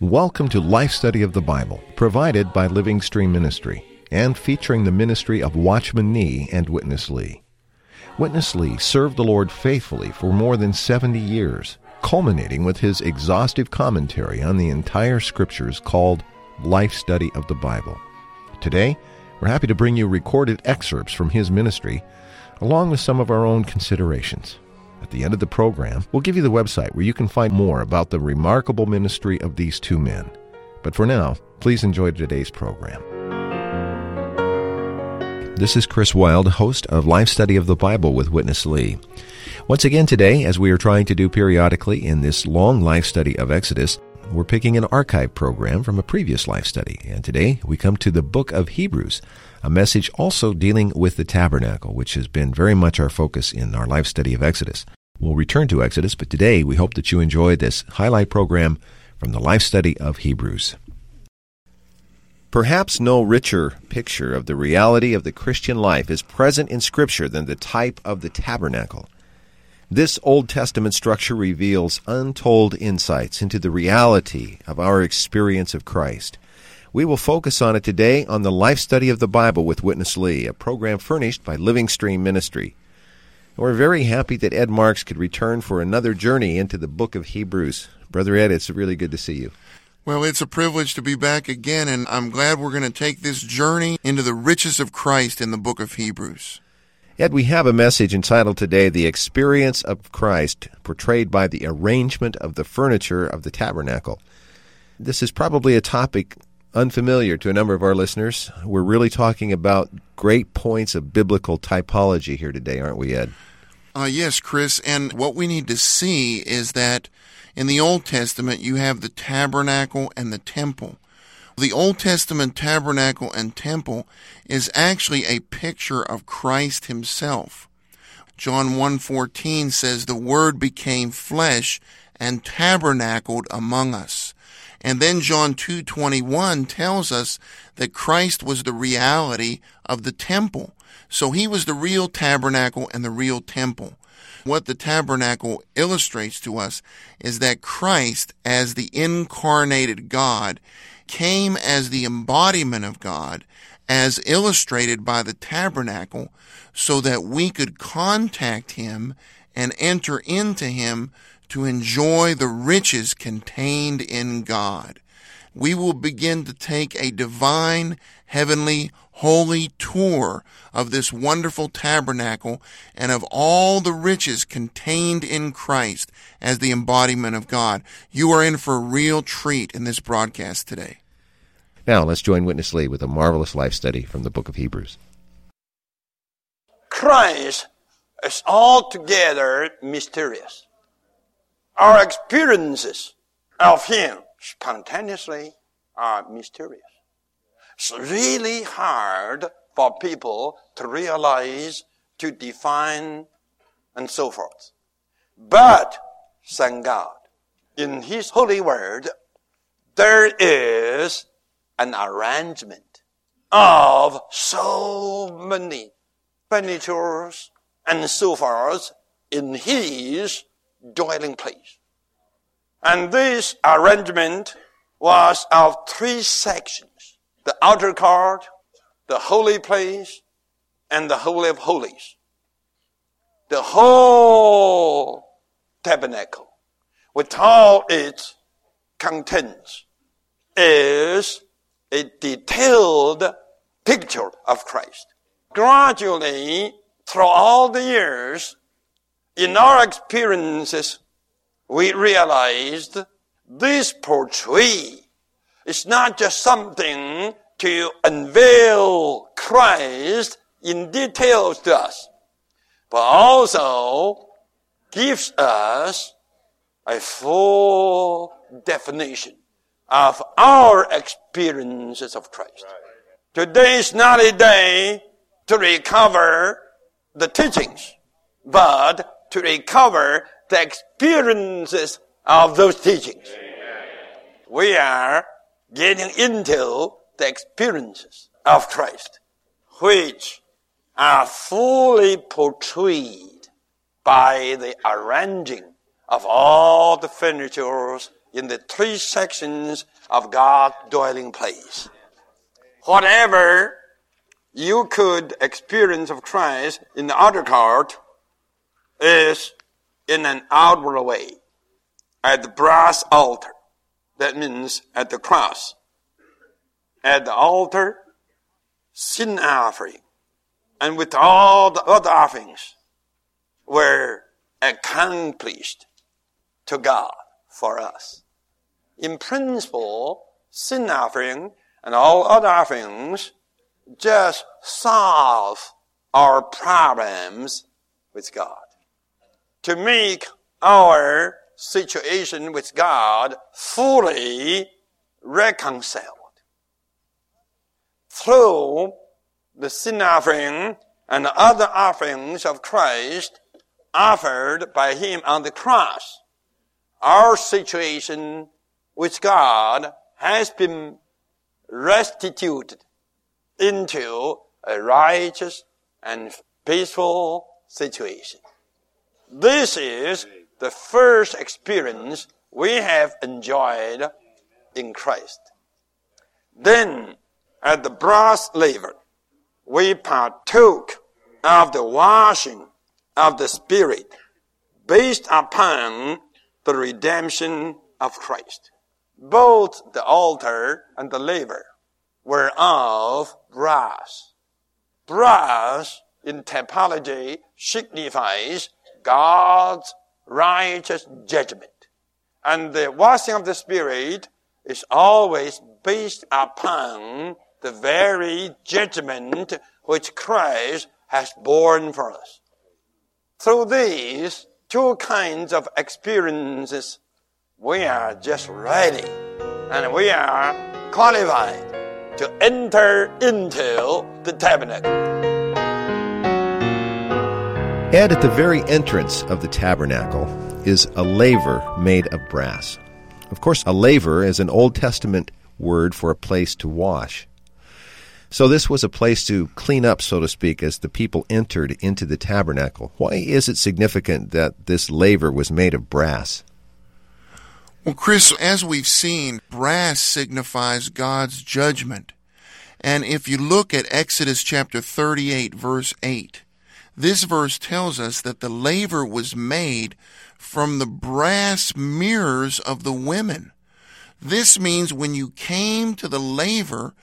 Welcome to Life Study of the Bible, provided by Living Stream Ministry and featuring the ministry of Watchman Nee and Witness Lee. Witness Lee served the Lord faithfully for more than 70 years, culminating with his exhaustive commentary on the entire scriptures called Life Study of the Bible. Today, we're happy to bring you recorded excerpts from his ministry, along with some of our own considerations. At the end of the program, we'll give you the website where you can find more about the remarkable ministry of these two men. But for now, please enjoy today's program. This is Chris Wild, host of Life Study of the Bible with Witness Lee. Once again today, as we are trying to do periodically in this long life study of Exodus, we're picking an archive program from a previous life study. And today we come to the book of Hebrews, a message also dealing with the tabernacle, which has been very much our focus in our life study of Exodus. We'll return to Exodus, but today we hope that you enjoy this highlight program from the life study of Hebrews. Perhaps no richer picture of the reality of the Christian life is present in Scripture than the type of the tabernacle. This Old Testament structure reveals untold insights into the reality of our experience of Christ. We will focus on it today on the Life Study of the Bible with Witness Lee, a program furnished by Living Stream Ministry. We're very happy that Ed Marks could return for another journey into the book of Hebrews. Brother Ed, it's really good to see you. Well, it's a privilege to be back again, and I'm glad we're going to take this journey into the riches of Christ in the book of Hebrews. Ed, we have a message entitled today, The Experience of Christ, portrayed by the arrangement of the furniture of the tabernacle. This is probably a topic unfamiliar to a number of our listeners. We're really talking about great points of biblical typology here today, aren't we, Ed? Uh, yes, Chris. And what we need to see is that in the Old Testament, you have the tabernacle and the temple. The Old Testament tabernacle and temple is actually a picture of Christ himself. John 1:14 says the word became flesh and tabernacled among us. And then John 2:21 tells us that Christ was the reality of the temple. So he was the real tabernacle and the real temple. What the tabernacle illustrates to us is that Christ, as the incarnated God, came as the embodiment of God, as illustrated by the tabernacle, so that we could contact Him and enter into Him to enjoy the riches contained in God. We will begin to take a divine, heavenly, holy tour of this wonderful tabernacle and of all the riches contained in Christ as the embodiment of God. You are in for a real treat in this broadcast today. Now, let's join Witness Lee with a marvelous life study from the book of Hebrews. Christ is altogether mysterious. Our experiences of Him spontaneously are mysterious. It's really hard for people to realize, to define, and so forth. But, thank God, in His holy word, there is an arrangement of so many furnitures and so forth in His dwelling place. And this arrangement was of three sections the outer court, the holy place, and the holy of holies. The whole tabernacle, with all its contents, is a detailed picture of Christ. Gradually, through all the years, in our experiences, we realized this portrait is not just something to unveil Christ in details to us, but also gives us a full definition of our experiences of Christ. Today is not a day to recover the teachings, but to recover the experiences of those teachings. We are getting into the experiences of Christ, which are fully portrayed by the arranging of all the furnitures in the three sections of God's dwelling place. Whatever you could experience of Christ in the outer court is in an outward way at the brass altar. That means at the cross. At the altar, sin offering, and with all the other offerings were accomplished to God for us. In principle, sin offering and all other offerings just solve our problems with God. To make our situation with God fully reconciled. Through the sin offering and other offerings of Christ offered by Him on the cross, our situation with God has been restituted into a righteous and peaceful situation. This is the first experience we have enjoyed in Christ. Then, at the brass laver, we partook of the washing of the Spirit based upon the redemption of Christ. Both the altar and the laver were of brass. Brass in typology signifies God's righteous judgment. And the washing of the Spirit is always based upon the very judgment which Christ has borne for us. Through these two kinds of experiences, we are just ready and we are qualified to enter into the tabernacle. And at the very entrance of the tabernacle is a laver made of brass. Of course, a laver is an Old Testament word for a place to wash. So this was a place to clean up, so to speak, as the people entered into the tabernacle. Why is it significant that this laver was made of brass? Well, Chris, as we've seen, brass signifies God's judgment. And if you look at Exodus chapter 38, verse 8, this verse tells us that the laver was made from the brass mirrors of the women. This means when you came to the laver,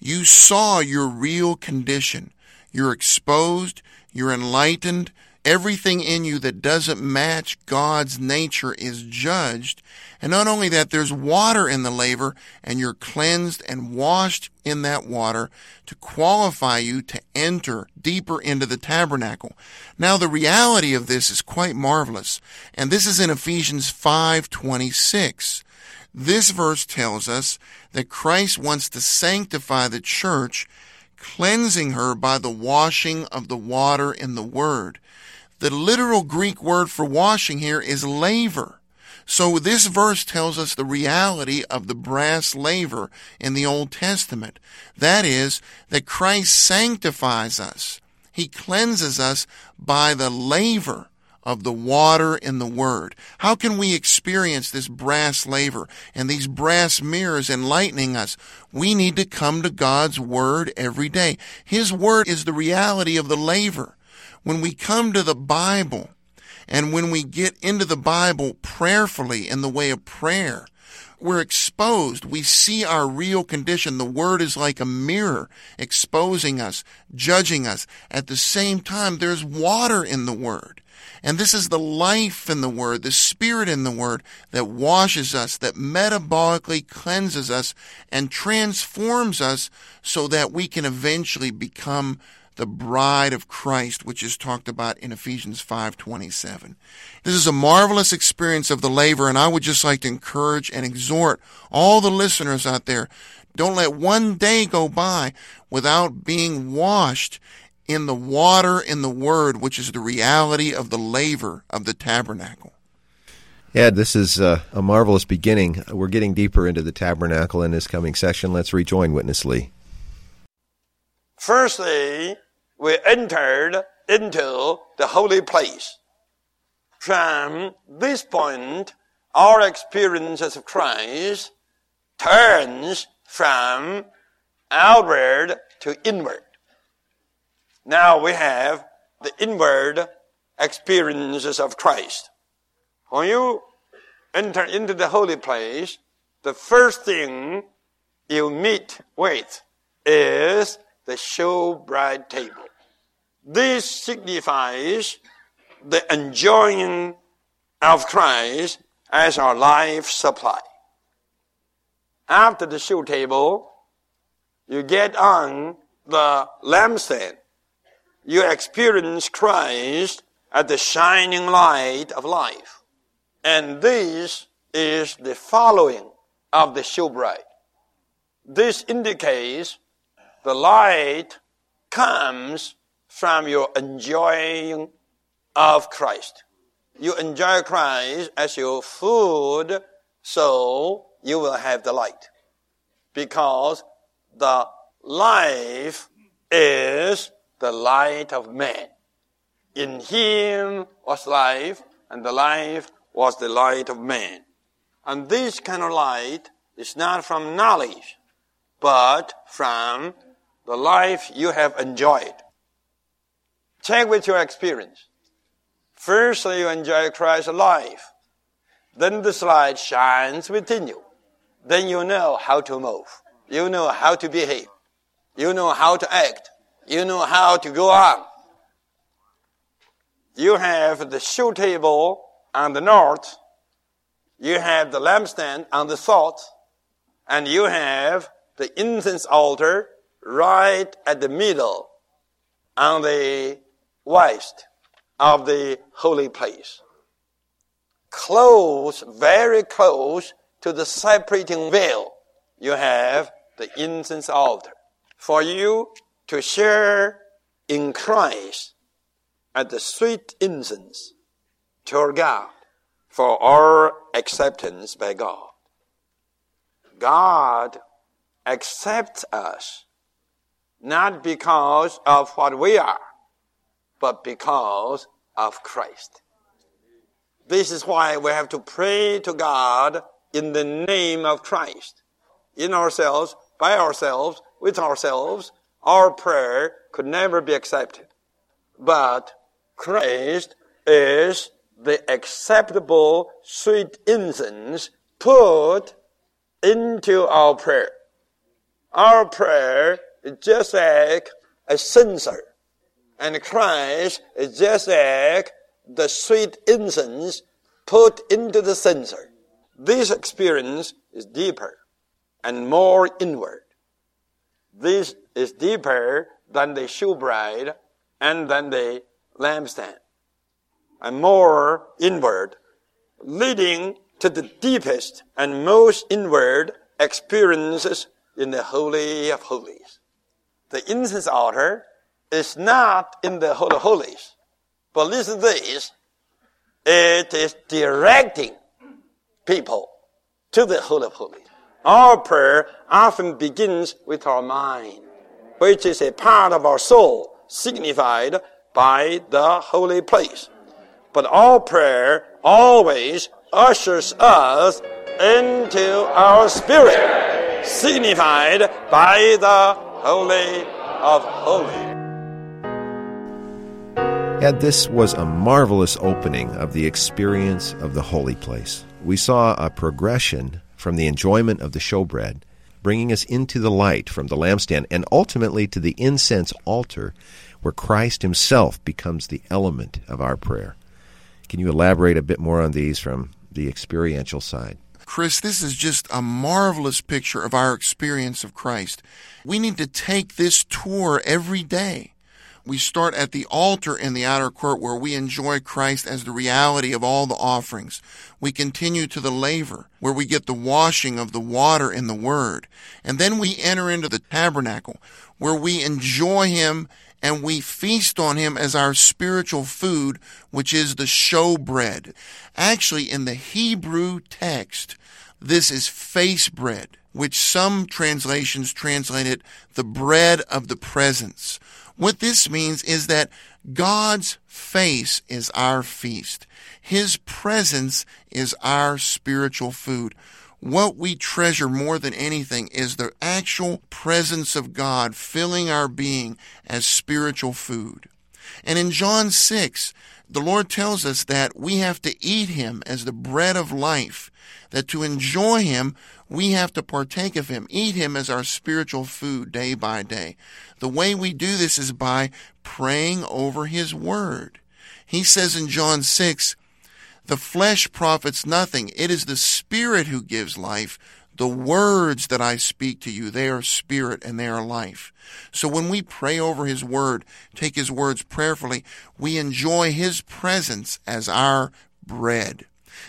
you saw your real condition. You're exposed, you're enlightened, everything in you that doesn't match God's nature is judged. And not only that, there's water in the laver and you're cleansed and washed in that water to qualify you to enter deeper into the tabernacle. Now the reality of this is quite marvelous. And this is in Ephesians 5:26. This verse tells us that Christ wants to sanctify the church, cleansing her by the washing of the water in the word. The literal Greek word for washing here is laver. So this verse tells us the reality of the brass laver in the Old Testament. That is, that Christ sanctifies us. He cleanses us by the laver of the water in the Word. How can we experience this brass laver and these brass mirrors enlightening us? We need to come to God's Word every day. His Word is the reality of the laver when we come to the Bible and when we get into the Bible prayerfully in the way of prayer, we're exposed. We see our real condition. The Word is like a mirror exposing us, judging us. At the same time, there's water in the Word. And this is the life in the Word, the Spirit in the Word that washes us, that metabolically cleanses us and transforms us so that we can eventually become the bride of Christ, which is talked about in Ephesians 5:27. This is a marvelous experience of the laver, and I would just like to encourage and exhort all the listeners out there, don't let one day go by without being washed in the water in the word, which is the reality of the laver of the tabernacle. Ed, this is uh, a marvelous beginning. We're getting deeper into the tabernacle in this coming session. Let's rejoin Witness Lee. Firstly, we entered into the holy place. From this point, our experience of Christ turns from outward to inward. Now we have the inward experiences of Christ. When you enter into the holy place, the first thing you meet with is the showbread table. This signifies the enjoying of Christ as our life supply. After the show table, you get on the lampstand. You experience Christ as the shining light of life. And this is the following of the showbread. This indicates the light comes from your enjoying of Christ. You enjoy Christ as your food, so you will have the light. Because the life is the light of man. In him was life, and the life was the light of man. And this kind of light is not from knowledge, but from the life you have enjoyed. Check with your experience. Firstly, you enjoy Christ's life. Then the light shines within you. Then you know how to move. You know how to behave. You know how to act. You know how to go on. You have the show table on the north. You have the lampstand on the south. And you have the incense altar right at the middle on the west of the holy place. Close, very close to the separating veil, you have the incense altar. For you to share in Christ as the sweet incense to God for our acceptance by God. God accepts us not because of what we are, but because of Christ. This is why we have to pray to God in the name of Christ. In ourselves, by ourselves, with ourselves, our prayer could never be accepted. But Christ is the acceptable sweet incense put into our prayer. Our prayer is just like a censer and Christ is just like the sweet incense put into the censer. This experience is deeper and more inward. This is deeper than the showbread and than the lampstand and more inward, leading to the deepest and most inward experiences in the Holy of Holies. The incense altar is not in the Holy of Holies. But listen to this. It is directing people to the Holy of Holies. Our prayer often begins with our mind, which is a part of our soul, signified by the holy place. But all prayer always ushers us into our spirit, signified by the Holy of Holies. And this was a marvelous opening of the experience of the holy place. We saw a progression from the enjoyment of the showbread, bringing us into the light from the lampstand, and ultimately to the incense altar, where Christ Himself becomes the element of our prayer. Can you elaborate a bit more on these from the experiential side? Chris, this is just a marvelous picture of our experience of Christ. We need to take this tour every day. We start at the altar in the outer court where we enjoy Christ as the reality of all the offerings. We continue to the laver where we get the washing of the water in the Word. And then we enter into the tabernacle where we enjoy Him and we feast on him as our spiritual food, which is the showbread. Actually, in the Hebrew text, this is face bread, which some translations translate it the bread of the presence. What this means is that God's face is our feast. His presence is our spiritual food. What we treasure more than anything is the actual presence of God filling our being as spiritual food. And in John 6, the Lord tells us that we have to eat Him as the bread of life, that to enjoy Him, we have to partake of Him, eat Him as our spiritual food day by day. The way we do this is by praying over His Word. He says in John 6, the flesh profits nothing. It is the Spirit who gives life. The words that I speak to you, they are spirit and they are life. So when we pray over His Word, take His words prayerfully, we enjoy His presence as our bread.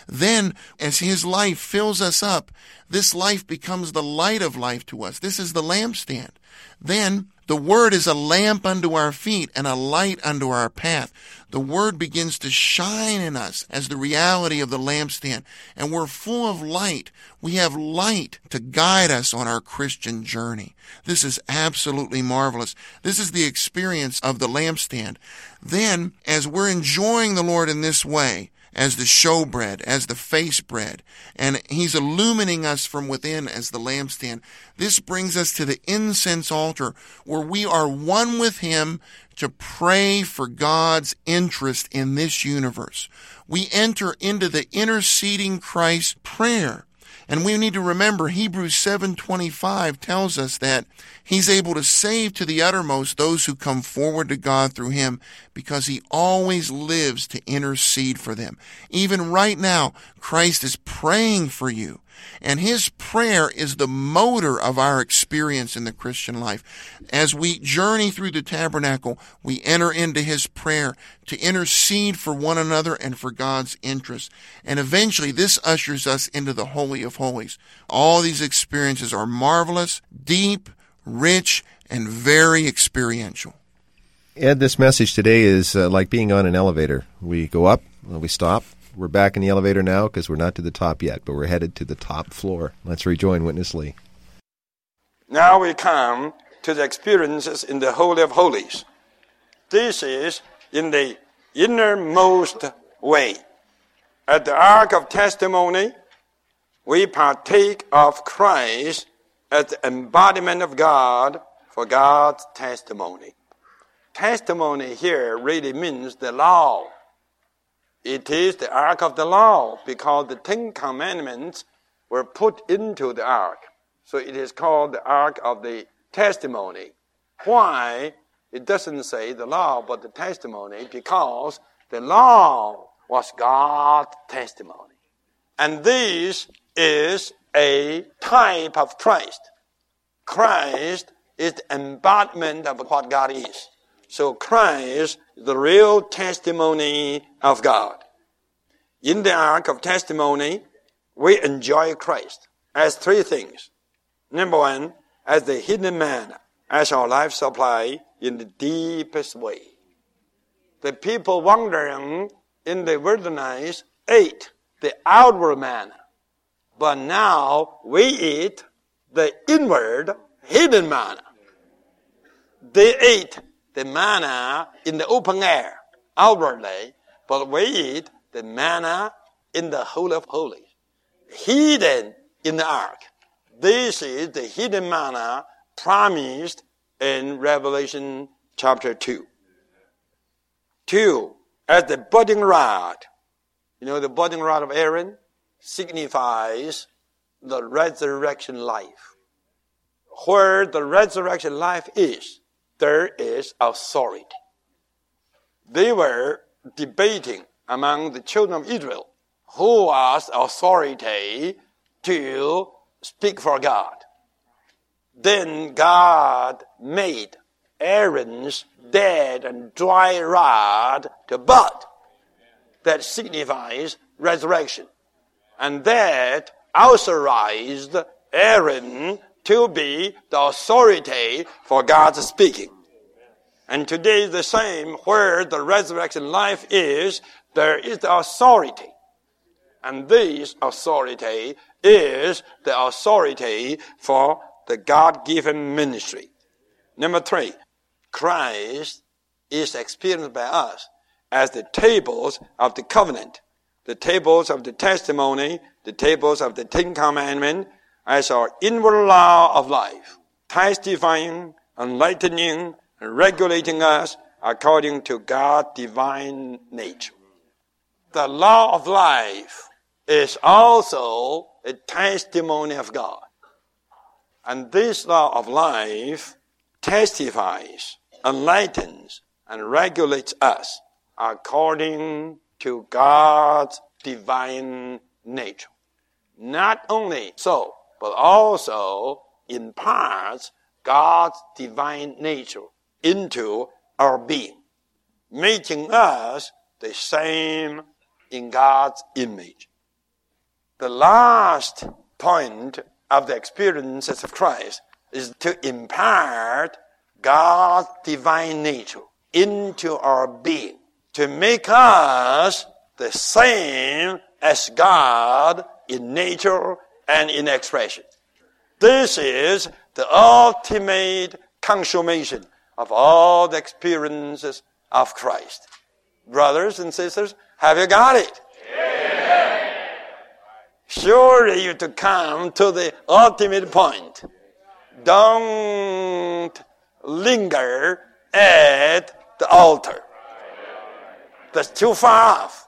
Then, as His life fills us up, this life becomes the light of life to us. This is the lampstand. Then, the Word is a lamp unto our feet and a light unto our path. The Word begins to shine in us as the reality of the lampstand, and we're full of light. We have light to guide us on our Christian journey. This is absolutely marvelous. This is the experience of the lampstand. Then, as we're enjoying the Lord in this way, as the showbread, as the face bread, and he's illumining us from within as the lampstand. This brings us to the incense altar where we are one with him to pray for God's interest in this universe. We enter into the interceding Christ prayer. And we need to remember Hebrews 7:25 tells us that he's able to save to the uttermost those who come forward to God through him because he always lives to intercede for them. Even right now, Christ is praying for you. And his prayer is the motor of our experience in the Christian life. As we journey through the tabernacle, we enter into his prayer to intercede for one another and for God's interest. And eventually this ushers us into the Holy of Holies. All these experiences are marvelous, deep, rich, and very experiential. Ed, this message today is uh, like being on an elevator. We go up, we stop, we're back in the elevator now because we're not to the top yet, but we're headed to the top floor. Let's rejoin Witness Lee. Now we come to the experiences in the Holy of Holies. This is in the innermost way. At the Ark of Testimony, we partake of Christ as the embodiment of God for God's testimony. Testimony here really means the law it is the ark of the law because the Ten Commandments were put into the ark. So it is called the ark of the testimony. Why? It doesn't say the law, but the testimony because the law was God's testimony. And this is a type of Christ. Christ is the embodiment of what God is. So Christ is the real testimony of God. In the ark of testimony, we enjoy Christ as three things. Number one, as the hidden manna, as our life supply in the deepest way. The people wandering in the wilderness ate the outward manna, but now we eat the inward hidden manna. They ate the manna in the open air outwardly, but we eat the manna in the Holy of Holies, hidden in the ark. This is the hidden manna promised in Revelation chapter 2. Two, as the budding rod. You know, the budding rod of Aaron signifies the resurrection life. Where the resurrection life is, there is authority. They were debating among the children of Israel who has authority to speak for God. Then God made Aaron's dead and dry rod to bud. That signifies resurrection. And that authorized Aaron to be the authority for God's speaking. And today the same where the resurrection life is, there is the authority. And this authority is the authority for the God-given ministry. Number three, Christ is experienced by us as the tables of the covenant, the tables of the testimony, the tables of the Ten Commandments, as our inward law of life, testifying, enlightening, and regulating us according to God's divine nature. The law of life is also a testimony of God. And this law of life testifies, enlightens, and regulates us according to God's divine nature. Not only so, but also imparts God's divine nature into our being, making us the same in God's image. The last point of the experiences of Christ is to impart God's divine nature into our being, to make us the same as God in nature and in expression. This is the ultimate consummation of all the experiences of Christ. Brothers and sisters, have you got it? Surely you to come to the ultimate point. Don't linger at the altar. That's too far off.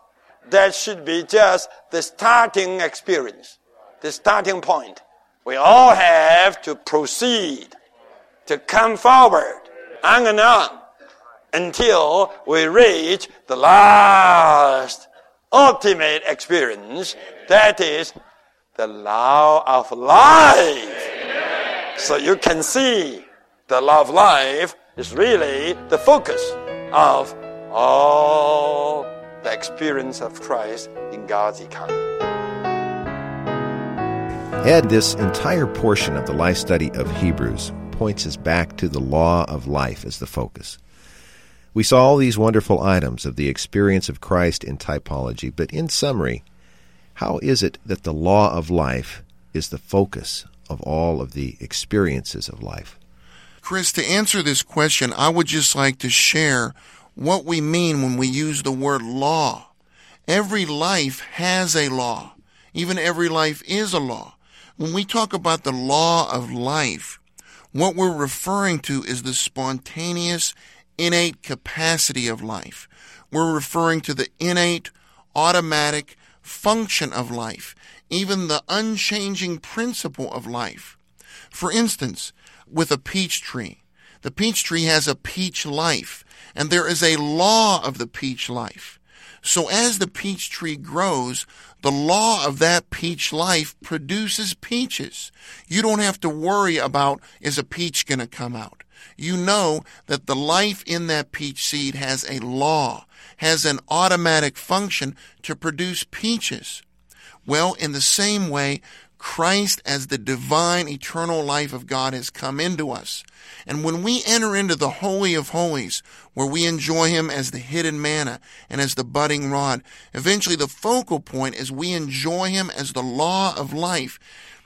That should be just the starting experience, the starting point. We all have to proceed, to come forward, on and on, until we reach the last ultimate experience. That is the law of life. So you can see the law of life is really the focus of all the experience of Christ in God's economy. Ed, this entire portion of the life study of Hebrews points us back to the law of life as the focus. We saw all these wonderful items of the experience of Christ in typology, but in summary, how is it that the law of life is the focus of all of the experiences of life? Chris, to answer this question, I would just like to share what we mean when we use the word law. Every life has a law. Even every life is a law. When we talk about the law of life, what we're referring to is the spontaneous, innate capacity of life. We're referring to the innate, automatic function of life, even the unchanging principle of life. For instance, with a peach tree, the peach tree has a peach life, and there is a law of the peach life. So as the peach tree grows, the law of that peach life produces peaches. You don't have to worry about is a peach going to come out. You know that the life in that peach seed has a law, has an automatic function to produce peaches. Well, in the same way, Christ as the divine eternal life of God has come into us. And when we enter into the Holy of Holies, where we enjoy Him as the hidden manna and as the budding rod, eventually the focal point is we enjoy Him as the law of life.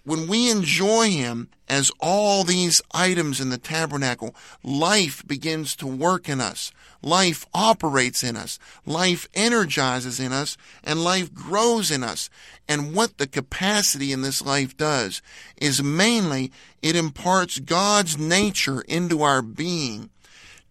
When we enjoy Him as all these items in the tabernacle, life begins to work in us. Life operates in us. Life energizes in us and life grows in us. And what the capacity in this life does is mainly it imparts God's nature into our being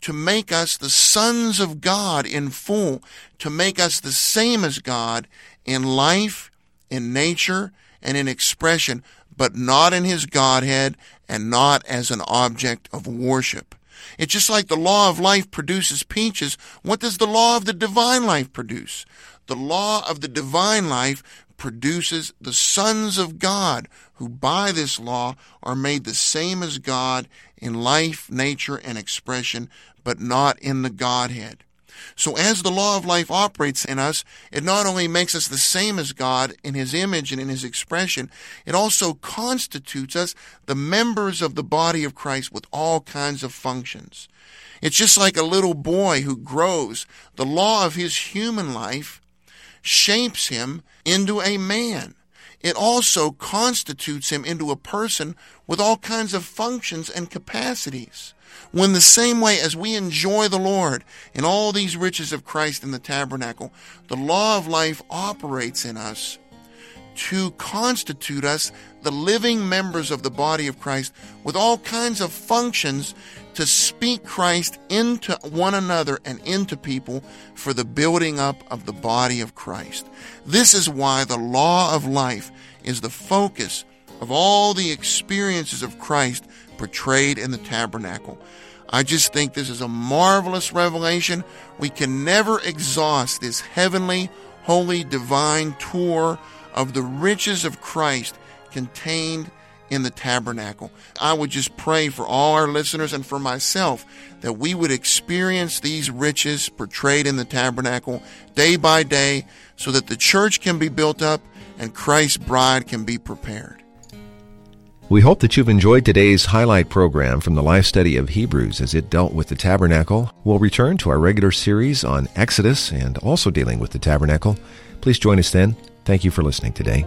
to make us the sons of God in full, to make us the same as God in life, in nature, and in expression, but not in his Godhead and not as an object of worship. It's just like the law of life produces peaches. What does the law of the divine life produce? The law of the divine life produces the sons of God, who by this law are made the same as God in life, nature, and expression, but not in the Godhead. So as the law of life operates in us, it not only makes us the same as God in His image and in His expression, it also constitutes us the members of the body of Christ with all kinds of functions. It's just like a little boy who grows. The law of his human life shapes him into a man. It also constitutes him into a person with all kinds of functions and capacities. When the same way as we enjoy the Lord and all these riches of Christ in the tabernacle, the law of life operates in us to constitute us the living members of the body of Christ with all kinds of functions to speak Christ into one another and into people for the building up of the body of Christ. This is why the law of life is the focus of all the experiences of Christ portrayed in the tabernacle. I just think this is a marvelous revelation. We can never exhaust this heavenly, holy, divine tour of the riches of Christ contained in the tabernacle. I would just pray for all our listeners and for myself that we would experience these riches portrayed in the tabernacle day by day so that the church can be built up and Christ's bride can be prepared. We hope that you've enjoyed today's highlight program from the life study of Hebrews as it dealt with the tabernacle. We'll return to our regular series on Exodus and also dealing with the tabernacle. Please join us then. Thank you for listening today.